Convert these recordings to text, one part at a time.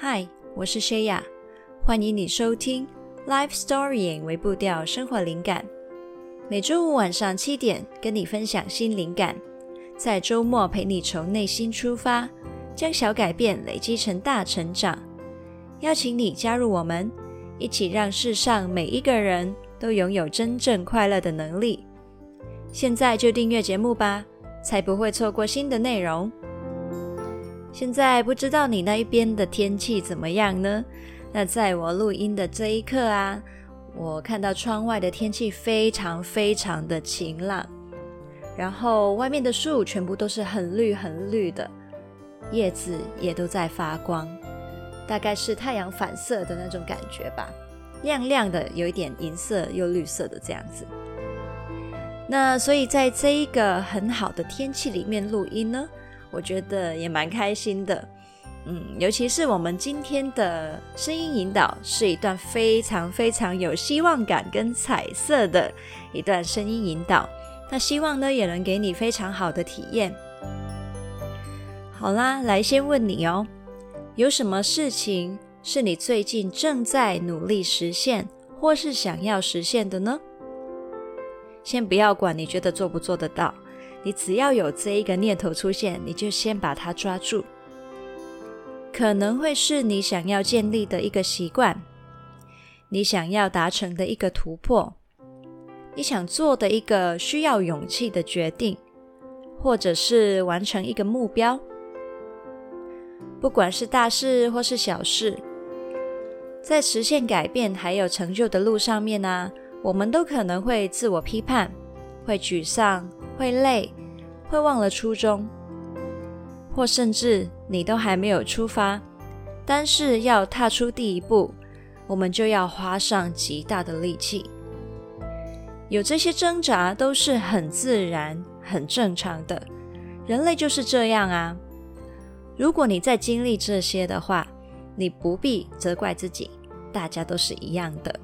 嗨，我是谢雅，欢迎你收听《Life Storying》为步调生活灵感。每周五晚上七点，跟你分享新灵感，在周末陪你从内心出发，将小改变累积成大成长。邀请你加入我们，一起让世上每一个人都拥有真正快乐的能力。现在就订阅节目吧，才不会错过新的内容。现在不知道你那一边的天气怎么样呢？那在我录音的这一刻啊，我看到窗外的天气非常非常的晴朗，然后外面的树全部都是很绿很绿的，叶子也都在发光。大概是太阳反射的那种感觉吧，亮亮的，有一点银色又绿色的这样子。那所以在这一个很好的天气里面录音呢，我觉得也蛮开心的。嗯，尤其是我们今天的声音引导是一段非常非常有希望感跟彩色的一段声音引导，那希望呢也能给你非常好的体验。好啦，来先问你哦。有什么事情是你最近正在努力实现，或是想要实现的呢？先不要管你觉得做不做得到，你只要有这一个念头出现，你就先把它抓住。可能会是你想要建立的一个习惯，你想要达成的一个突破，你想做的一个需要勇气的决定，或者是完成一个目标。不管是大事或是小事，在实现改变还有成就的路上面呢、我们都可能会自我批判，会沮丧，会累，会忘了初衷，或甚至你都还没有出发，但是要踏出第一步，我们就要花上极大的力气。有这些挣扎都是很自然、很正常的，人类就是这样啊。如果你在经历这些的话，你不必责怪自己，大家都是一样的。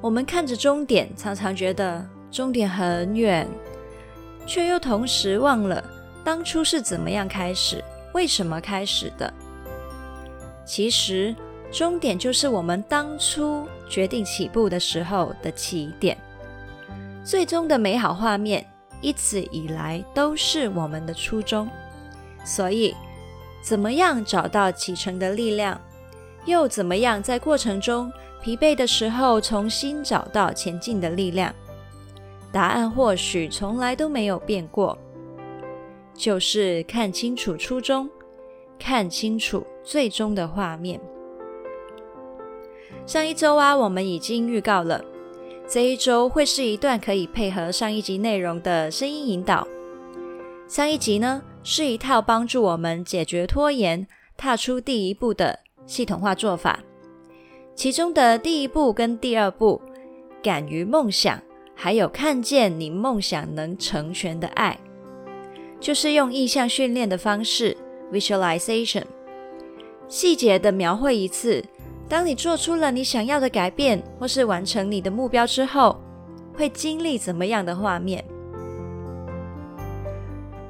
我们看着终点，常常觉得终点很远，却又同时忘了当初是怎么样开始，为什么开始的。其实，终点就是我们当初决定起步的时候的起点，最终的美好画面，一直以来都是我们的初衷。所以，怎么样找到启程的力量？又怎么样在过程中疲惫的时候重新找到前进的力量？答案或许从来都没有变过，就是看清楚初衷，看清楚最终的画面。上一周啊，我们已经预告了，这一周会是一段可以配合上一集内容的声音引导。上一集呢，是一套帮助我们解决拖延、踏出第一步的系统化做法。其中的第一步跟第二步，敢于梦想，还有看见你梦想能成全的爱，就是用意象训练的方式 （visualization），细节的描绘一次。当你做出了你想要的改变，或是完成你的目标之后，会经历怎么样的画面？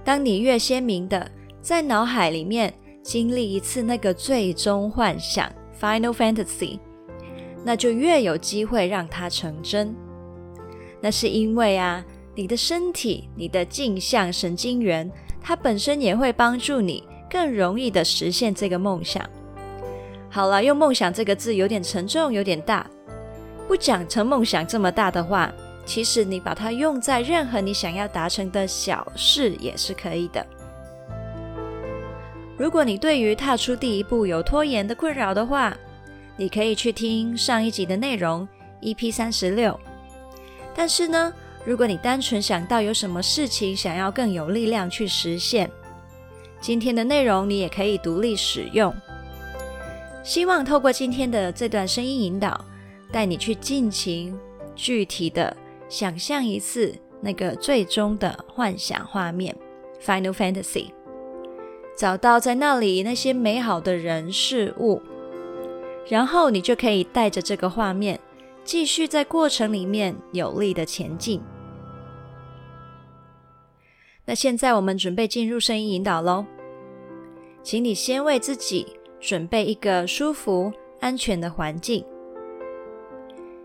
当你越鲜明的在脑海里面经历一次那个最终幻想 （Final Fantasy），那就越有机会让它成真。那是因为啊，你的身体、你的镜像神经元，它本身也会帮助你更容易的实现这个梦想。好了，用“梦想”这个字有点沉重，有点大，不讲成梦想这么大的话。其实你把它用在任何你想要达成的小事也是可以的。如果你对于踏出第一步有拖延的困扰的话，你可以去听上一集的内容 EP 三十六。但是呢，如果你单纯想到有什么事情想要更有力量去实现，今天的内容你也可以独立使用。希望透过今天的这段声音引导，带你去尽情具体的。想象一次那个最终的幻想画面，Final Fantasy，找到在那里那些美好的人事物，然后你就可以带着这个画面，继续在过程里面有力的前进。那现在我们准备进入声音引导喽。请你先为自己准备一个舒服、安全的环境。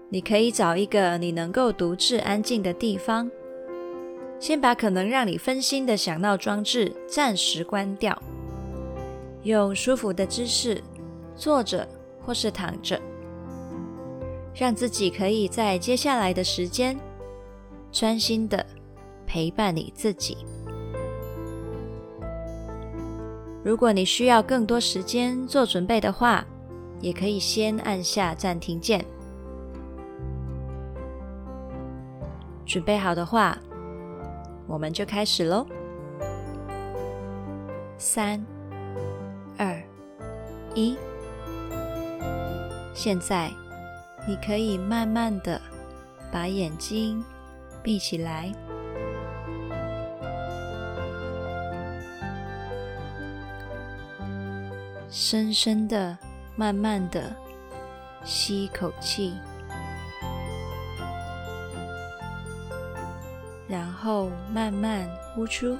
你可以找一个你能够独自安静的地方，先把可能让你分心的响闹装置暂时关掉，用舒服的姿势坐着或是躺着，让自己可以在接下来的时间专心的陪伴你自己。如果你需要更多时间做准备的话，也可以先按下暂停键。准备好的话，我们就开始喽。三、二、一，现在你可以慢慢的把眼睛闭起来，深深的、慢慢的吸一口气。然后慢慢呼出，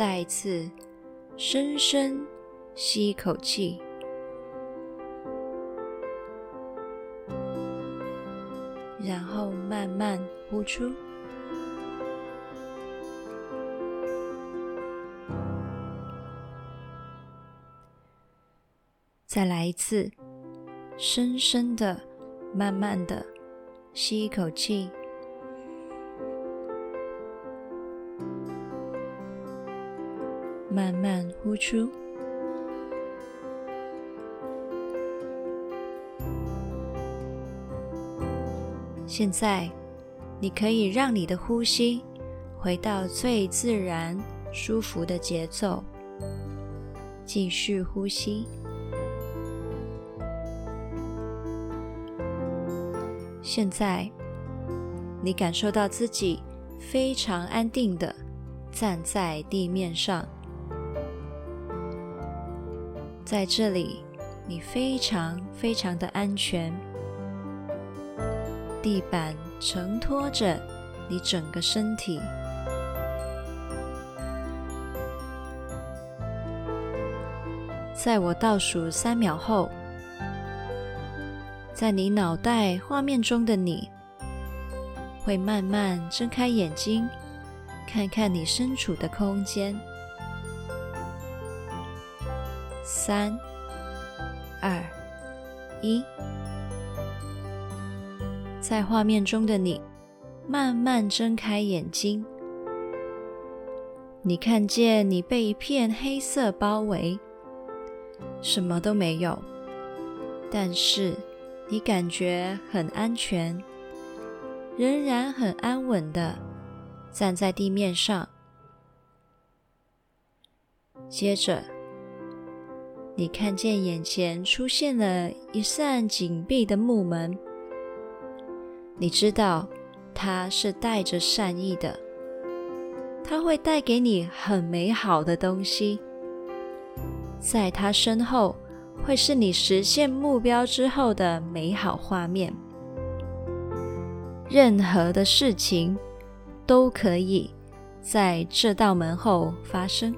再一次深深吸一口气，然后慢慢呼出，再来一次。深深的、慢慢的吸一口气，呼出。现在，你可以让你的呼吸回到最自然、舒服的节奏，继续呼吸。现在，你感受到自己非常安定的站在地面上，在这里，你非常非常的安全，地板承托着你整个身体。在我倒数三秒后。在你脑袋画面中的你，会慢慢睁开眼睛，看看你身处的空间。三、二、一，在画面中的你慢慢睁开眼睛，你看见你被一片黑色包围，什么都没有，但是。你感觉很安全，仍然很安稳的站在地面上。接着，你看见眼前出现了一扇紧闭的木门，你知道它是带着善意的，它会带给你很美好的东西。在它身后。会是你实现目标之后的美好画面。任何的事情都可以在这道门后发生。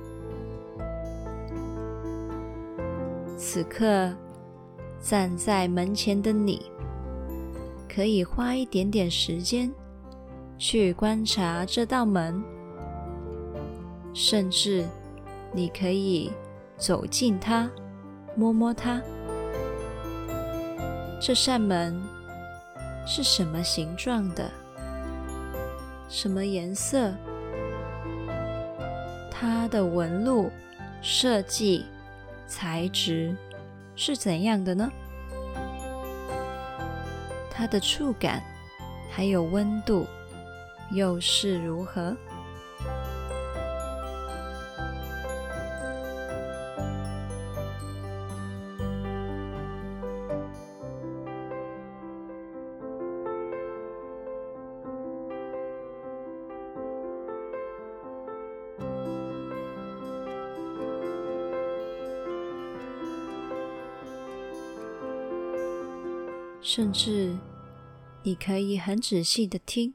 此刻站在门前的你，可以花一点点时间去观察这道门，甚至你可以走近它。摸摸它，这扇门是什么形状的？什么颜色？它的纹路、设计、材质是怎样的呢？它的触感还有温度又是如何？甚至，你可以很仔细的听，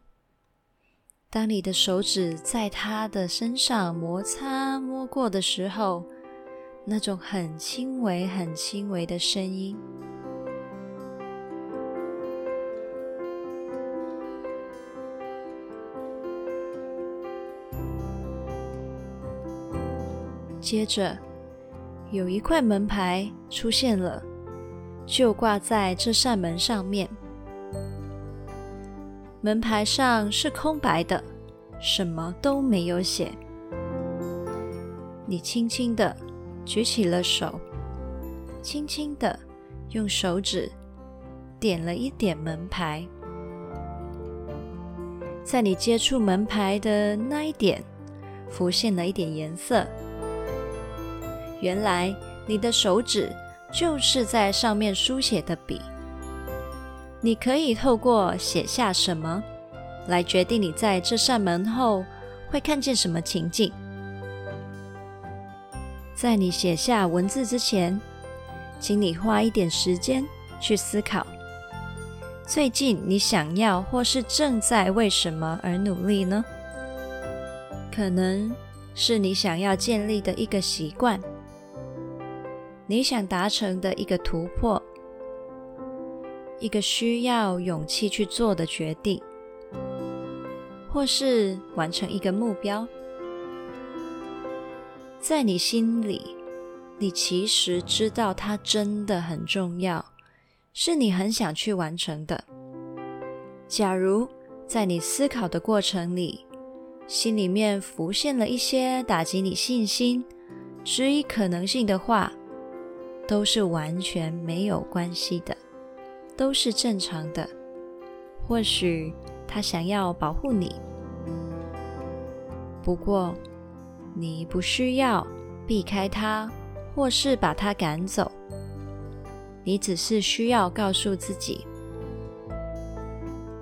当你的手指在他的身上摩擦摸过的时候，那种很轻微、很轻微的声音。接着，有一块门牌出现了，就挂在这扇门上面。门牌上是空白的，什么都没有写。你轻轻的举起了手，轻轻的用手指点了一点门牌，在你接触门牌的那一点，浮现了一点颜色。原来你的手指就是在上面书写的笔。你可以透过写下什么来决定你在这扇门后会看见什么情景。在你写下文字之前，请你花一点时间去思考，最近你想要或是正在为什么而努力呢？可能是你想要建立的一个习惯。你想达成的一个突破，一个需要勇气去做的决定，或是完成一个目标，在你心里，你其实知道它真的很重要，是你很想去完成的。假如在你思考的过程里，心里面浮现了一些打击你信心、质疑可能性的话，都是完全没有关系的，都是正常的。或许他想要保护你，不过你不需要避开他，或是把他赶走。你只是需要告诉自己：“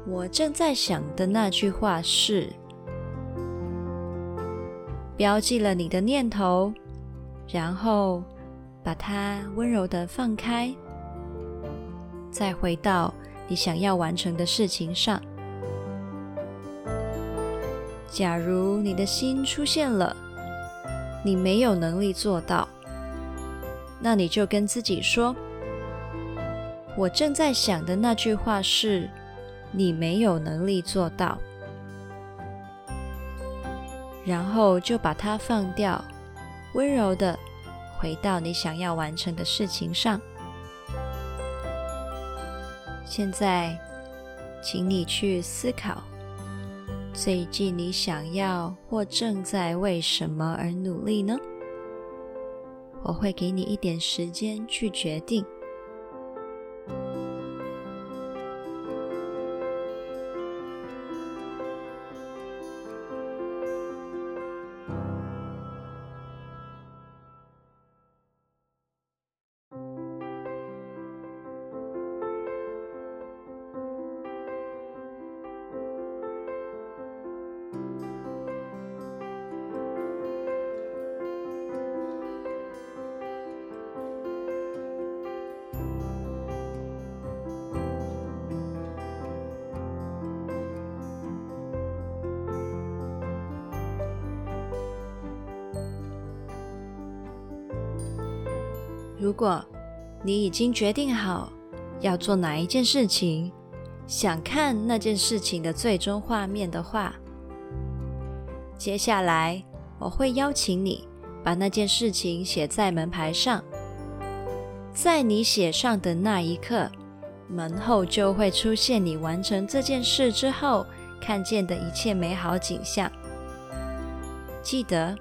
我正在想的那句话是……”标记了你的念头，然后。把它温柔地放开，再回到你想要完成的事情上。假如你的心出现了，你没有能力做到，那你就跟自己说：“我正在想的那句话是，你没有能力做到。”然后就把它放掉，温柔的。回到你想要完成的事情上。现在，请你去思考，最近你想要或正在为什么而努力呢？我会给你一点时间去决定。果你已经决定好要做哪一件事情，想看那件事情的最终画面的话，接下来我会邀请你把那件事情写在门牌上。在你写上的那一刻，门后就会出现你完成这件事之后看见的一切美好景象。记得，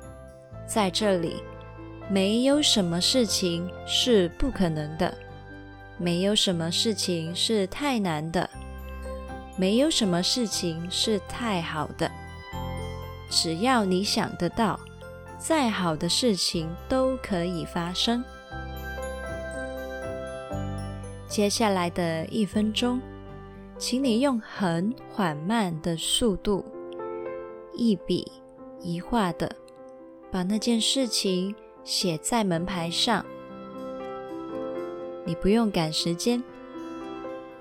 在这里。没有什么事情是不可能的，没有什么事情是太难的，没有什么事情是太好的。只要你想得到，再好的事情都可以发生。接下来的一分钟，请你用很缓慢的速度，一笔一画的把那件事情。写在门牌上，你不用赶时间。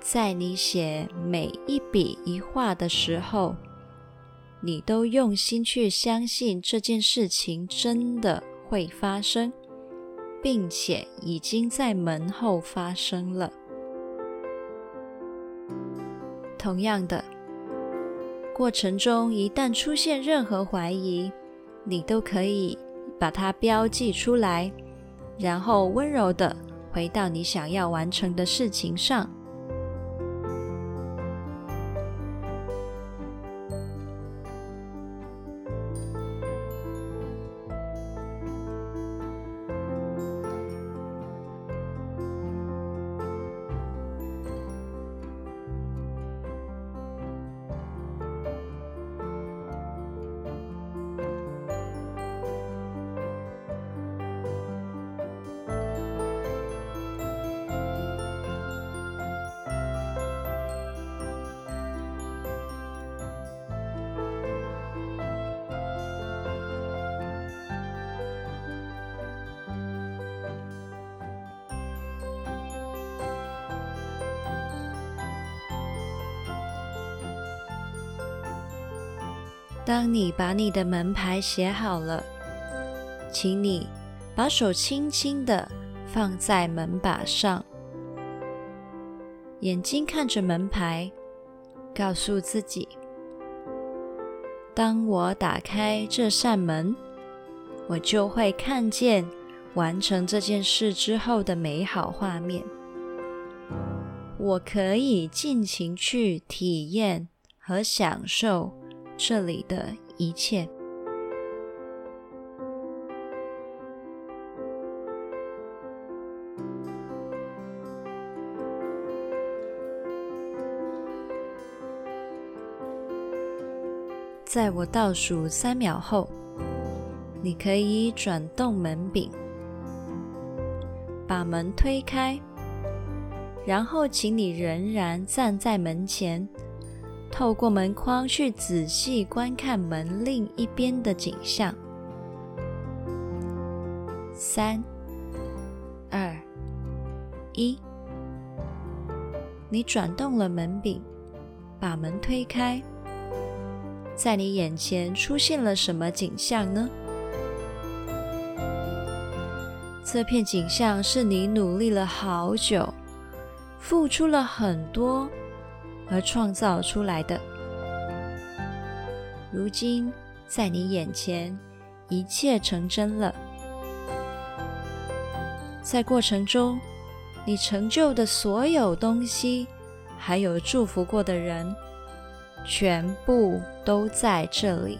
在你写每一笔一画的时候，你都用心去相信这件事情真的会发生，并且已经在门后发生了。同样的，过程中一旦出现任何怀疑，你都可以把它标记出来，然后温柔的回到你想要完成的事情上。当你把你的门牌写好了，请你把手轻轻地放在门把上，眼睛看着门牌，告诉自己：当我打开这扇门，我就会看见完成这件事之后的美好画面。我可以尽情去体验和享受。这里的一切，在我倒数三秒后，你可以转动门柄，把门推开，然后请你仍然站在门前。透过门框去仔细观看门另一边的景象。三、二、一，你转动了门柄，把门推开，在你眼前出现了什么景象呢？这片景象是你努力了好久，付出了很多。而创造出来的，如今在你眼前，一切成真了。在过程中，你成就的所有东西，还有祝福过的人，全部都在这里。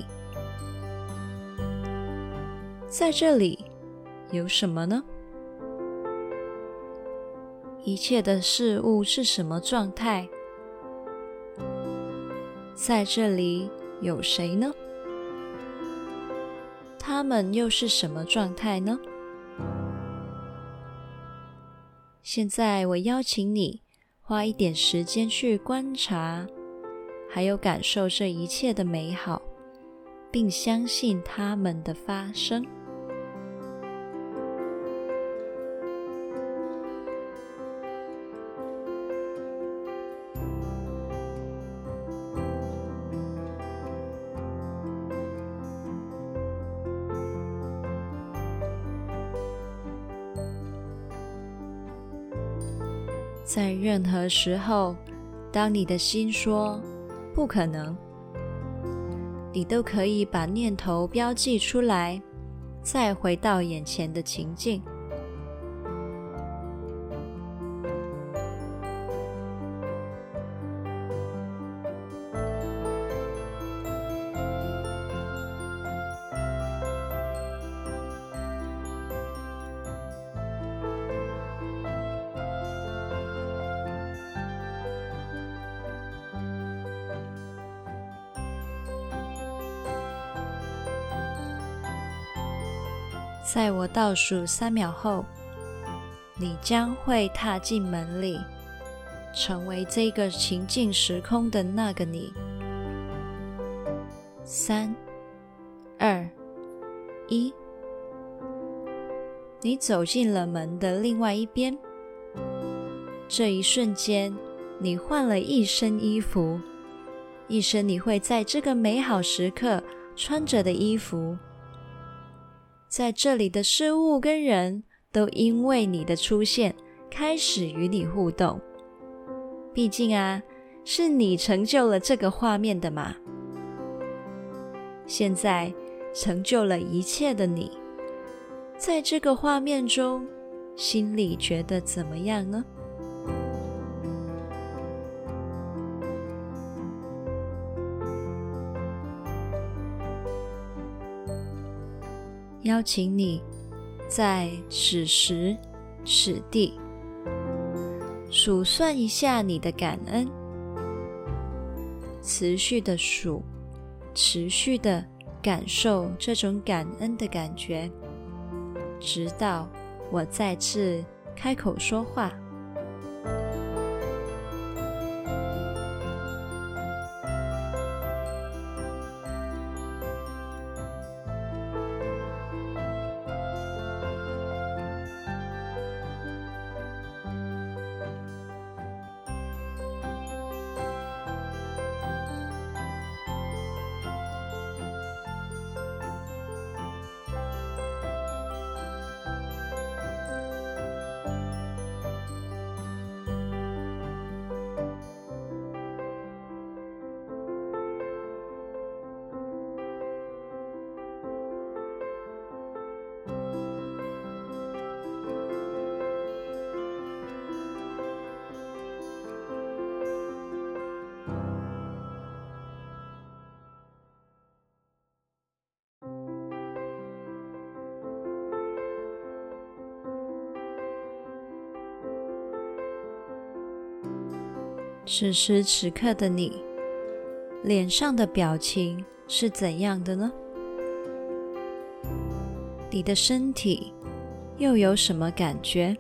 在这里有什么呢？一切的事物是什么状态？在这里有谁呢？他们又是什么状态呢？现在我邀请你花一点时间去观察，还有感受这一切的美好，并相信他们的发生。在任何时候，当你的心说“不可能”，你都可以把念头标记出来，再回到眼前的情境。在我倒数三秒后，你将会踏进门里，成为这个情境时空的那个你。三、二、一，你走进了门的另外一边。这一瞬间，你换了一身衣服，一身你会在这个美好时刻穿着的衣服。在这里的事物跟人都因为你的出现开始与你互动。毕竟啊，是你成就了这个画面的嘛。现在成就了一切的你，在这个画面中，心里觉得怎么样呢？邀请你在此时此地数算一下你的感恩，持续的数，持续的感受这种感恩的感觉，直到我再次开口说话。此时此刻的你，脸上的表情是怎样的呢？你的身体又有什么感觉？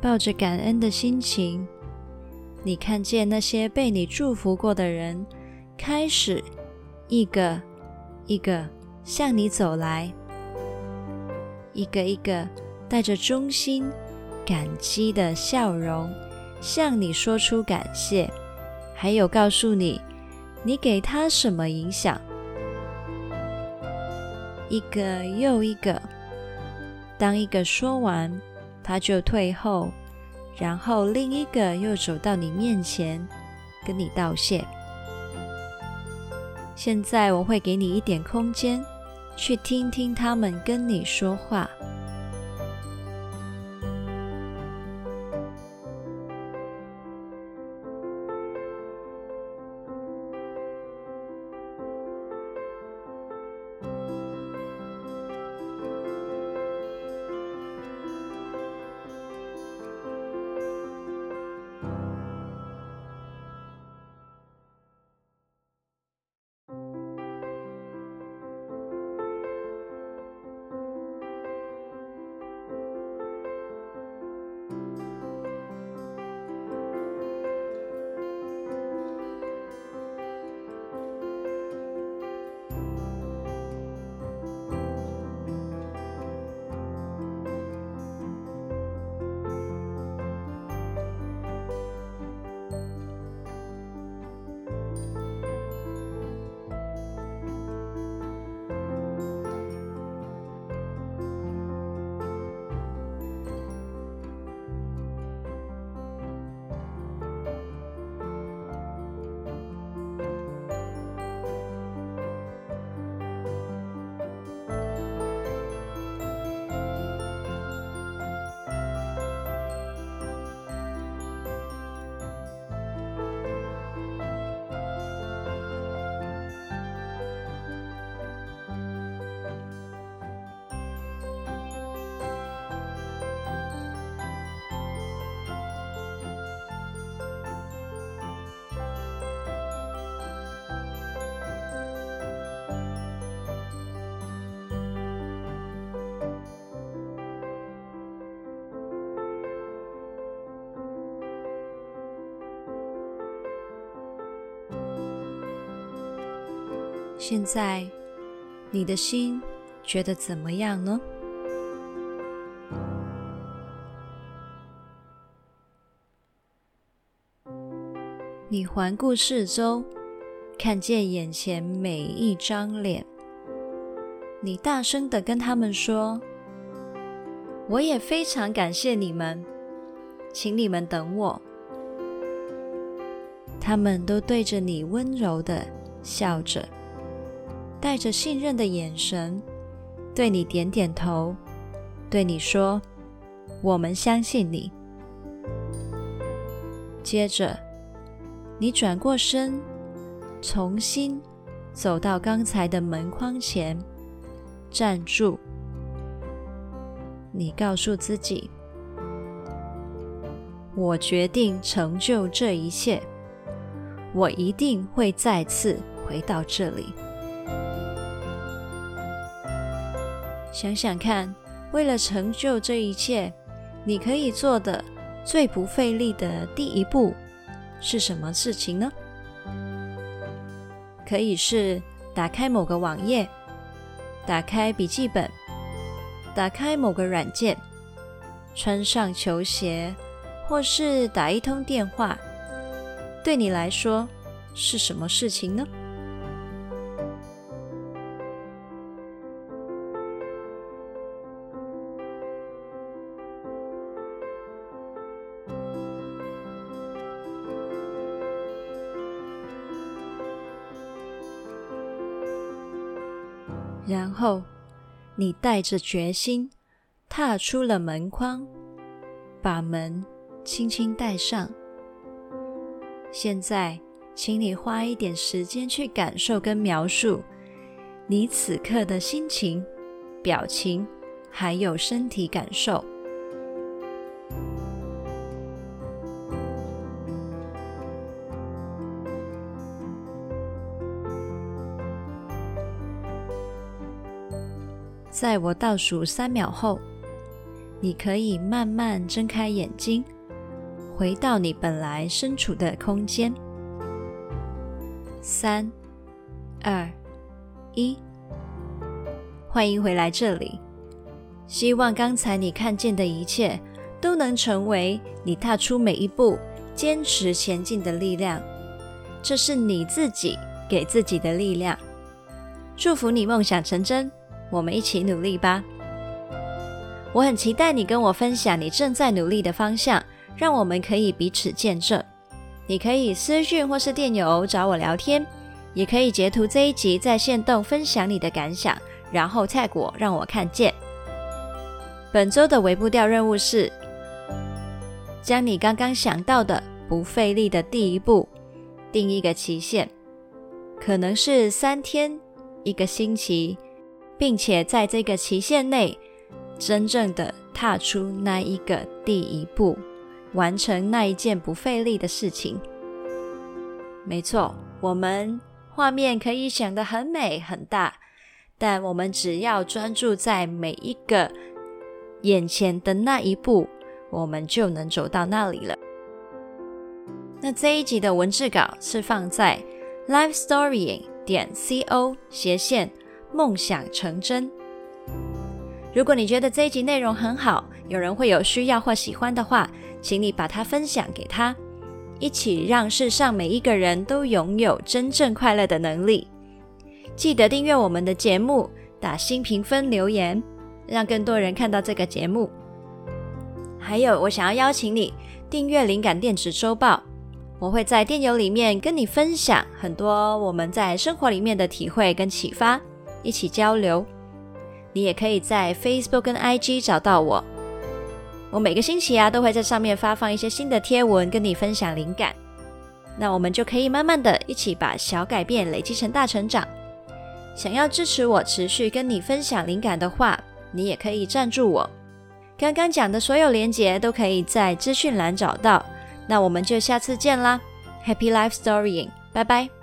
抱着感恩的心情。你看见那些被你祝福过的人，开始一个一个向你走来，一个一个带着衷心感激的笑容，向你说出感谢，还有告诉你你给他什么影响。一个又一个，当一个说完，他就退后。然后另一个又走到你面前，跟你道谢。现在我会给你一点空间，去听听他们跟你说话。现在你的心觉得怎么样呢？你环顾四周，看见眼前每一张脸，你大声的跟他们说：“我也非常感谢你们，请你们等我。”他们都对着你温柔的笑着，带着信任的眼神，对你点点头，对你说：“我们相信你。”接着，你转过身，重新走到刚才的门框前，站住。你告诉自己：“我决定成就这一切，我一定会再次回到这里。”想想看，为了成就这一切，你可以做的最不费力的第一步。是什么事情呢？可以是打开某个网页，打开笔记本，打开某个软件，穿上球鞋，或是打一通电话。对你来说，是什么事情呢？你带着决心踏出了门框，把门轻轻带上。现在，请你花一点时间去感受跟描述你此刻的心情、表情，还有身体感受。在我倒数三秒后，你可以慢慢睁开眼睛，回到你本来身处的空间。三、二、一，欢迎回来这里。希望刚才你看见的一切都能成为你踏出每一步、坚持前进的力量。这是你自己给自己的力量。祝福你梦想成真。我们一起努力吧！我很期待你跟我分享你正在努力的方向，让我们可以彼此见证。你可以私讯或是电邮找我聊天，也可以截图这一集在线动分享你的感想，然后 tag 我让我看见。本周的微步调任务是，将你刚刚想到的不费力的第一步定一个期限，可能是三天、一个星期。并且在这个期限内，真正的踏出那一个第一步，完成那一件不费力的事情。没错，我们画面可以想得很美很大，但我们只要专注在每一个眼前的那一步，我们就能走到那里了。那这一集的文字稿是放在 livestorying 点 co 斜线。梦想成真。如果你觉得这一集内容很好，有人会有需要或喜欢的话，请你把它分享给他，一起让世上每一个人都拥有真正快乐的能力。记得订阅我们的节目，打新评分留言，让更多人看到这个节目。还有，我想要邀请你订阅灵感电子周报，我会在电邮里面跟你分享很多我们在生活里面的体会跟启发。一起交流，你也可以在 Facebook 跟 IG 找到我。我每个星期啊都会在上面发放一些新的贴文，跟你分享灵感。那我们就可以慢慢的一起把小改变累积成大成长。想要支持我持续跟你分享灵感的话，你也可以赞助我。刚刚讲的所有连结都可以在资讯栏找到。那我们就下次见啦，Happy Life Storying，拜拜。